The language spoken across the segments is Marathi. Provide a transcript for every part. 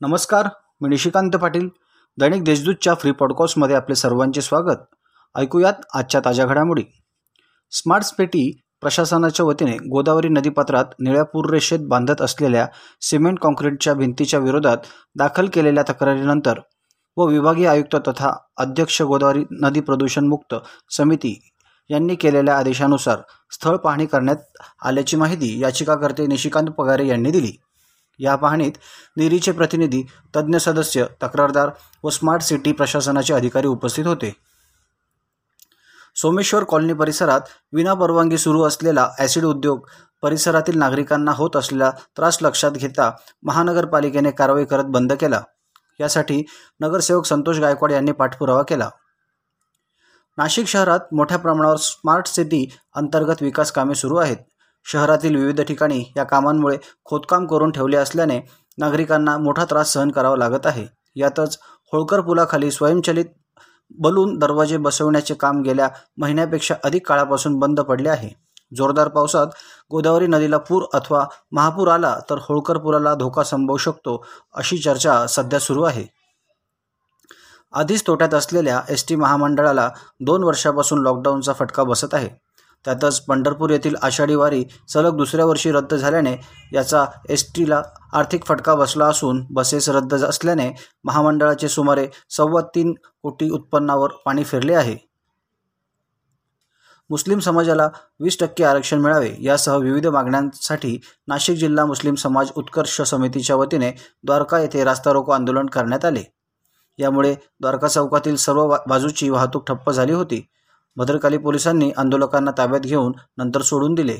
नमस्कार मी निशिकांत पाटील. दैनिक देशदूतच्या फ्री पॉडकास्टमध्ये आपले सर्वांचे स्वागत. ऐकूयात आजच्या ताज्या घडामोडी. स्मार्ट पेटी प्रशासनाच्या वतीने गोदावरी नदीपात्रात निळ्या पूररेषेत बांधत असलेल्या सिमेंट कॉन्क्रीटच्या भिंतीच्या विरोधात दाखल केलेल्या तक्रारीनंतर व विभागीय आयुक्त तथा अध्यक्ष गोदावरी नदी प्रदूषणमुक्त समिती यांनी केलेल्या आदेशानुसार स्थळ पाहणी करण्यात आल्याची माहिती याचिकाकर्ते निशिकांत पगारे यांनी दिली. या पाहणीत निरीचे प्रतिनिधी तज्ज्ञ सदस्य तक्रारदार व स्मार्ट सिटी प्रशासनाचे अधिकारी उपस्थित होते. सोमेश्वर कॉलनी परिसरात विनापरवानगी सुरू असलेला ॲसिड उद्योग परिसरातील नागरिकांना होत असलेला त्रास लक्षात घेता महानगरपालिकेने कारवाई करत बंद केला. यासाठी नगरसेवक संतोष गायकवाड यांनी पाठपुरावा केला. नाशिक शहरात मोठ्या प्रमाणावर स्मार्ट सिटी अंतर्गत विकास कामे सुरू आहेत. शहरातील विविध ठिकाणी या कामांमुळे खोदकाम करून ठेवले असल्याने नागरिकांना मोठा त्रास सहन करावा लागत आहे. यातच होळकर पुलाखाली स्वयंचलित बलून दरवाजे बसवण्याचे काम गेल्या महिन्यापेक्षा अधिक काळापासून बंद पडले आहे. जोरदार पावसात गोदावरी नदीला पूर अथवा महापूर आला तर होळकर पुलाला धोका संभवू शकतो अशी चर्चा सध्या सुरू आहे. आधीच तोट्यात असलेल्या एस टी महामंडळाला दोन वर्षापासून लॉकडाऊनचा फटका बसत आहे. त्यातच पंढरपूर येथील आषाढी वारी सलग दुसऱ्या वर्षी रद्द झाल्याने याचा एस टीला आर्थिक फटका बसला असून बसेस रद्द असल्याने महामंडळाचे सुमारे सव्वा तीन कोटी उत्पन्नावर पाणी फिरले आहे. मुस्लिम समाजाला वीस टक्के आरक्षण मिळावे यासह विविध मागण्यांसाठी नाशिक जिल्हा मुस्लिम समाज उत्कर्ष समितीच्या वतीने द्वारका येथे रास्ता रोको आंदोलन करण्यात आले. यामुळे द्वारका चौकातील सर्व बाजूची वाहतूक ठप्प झाली होती. भद्रकाली पोलिसांनी आंदोलकांना ताब्यात घेऊन नंतर सोडून दिले.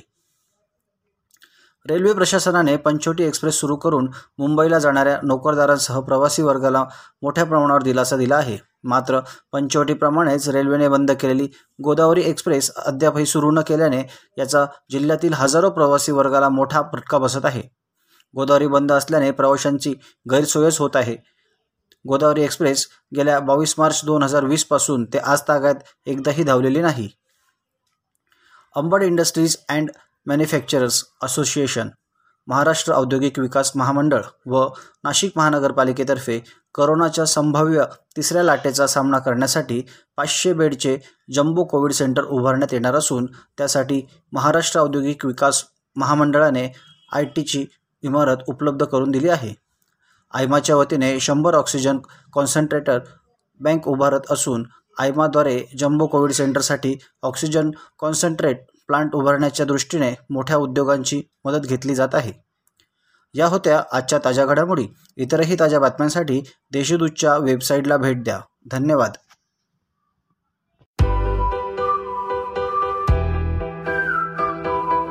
रेल्वे प्रशासनाने पंचवटी एक्सप्रेस सुरू करून मुंबईला जाणाऱ्या नोकरदारांसह प्रवासी वर्गाला मोठ्या प्रमाणावर दिलासा दिला आहे. मात्र पंचवटीप्रमाणेच रेल्वेने बंद केलेली गोदावरी एक्सप्रेस अद्यापही सुरू न केल्याने याचा जिल्ह्यातील हजारो प्रवासी वर्गाला मोठा फटका बसत आहे. गोदावरी बंद असल्याने प्रवाशांची गैरसोयच होत आहे. गोदावरी एक्सप्रेस गेल्या बावीस मार्च दोन हजार वीसपासून ते आज तागायत एकदाही धावलेली नाही. Ambad industries and manufacturers association Maharashtra औद्योगिक विकास महामंडळ व नाशिक महानगरपालिकेतर्फे करोनाच्या संभाव्य तिसऱ्या लाटेचा सामना करण्यासाठी पाचशे बेडचे जम्बो कोविड सेंटर उभारण्यात येणार असून त्यासाठी महाराष्ट्र औद्योगिक विकास महामंडळाने आय टीची इमारत उपलब्ध करून दिली आहे. आयमाच्या वतीने शंभर ऑक्सिजन कॉन्सन्ट्रेटर बँक उभारत असून आयमाद्वारे जम्बो कोविड सेंटरसाठी ऑक्सिजन कॉन्सन्ट्रेट प्लांट उभारण्याच्या दृष्टीने मोठ्या उद्योगांची मदत घेतली जात आहे. या होत्या आजच्या ताज्या घडामोडी. इतरही ताज्या बातम्यांसाठी देशदूतच्या वेबसाईटला भेट द्या. धन्यवाद.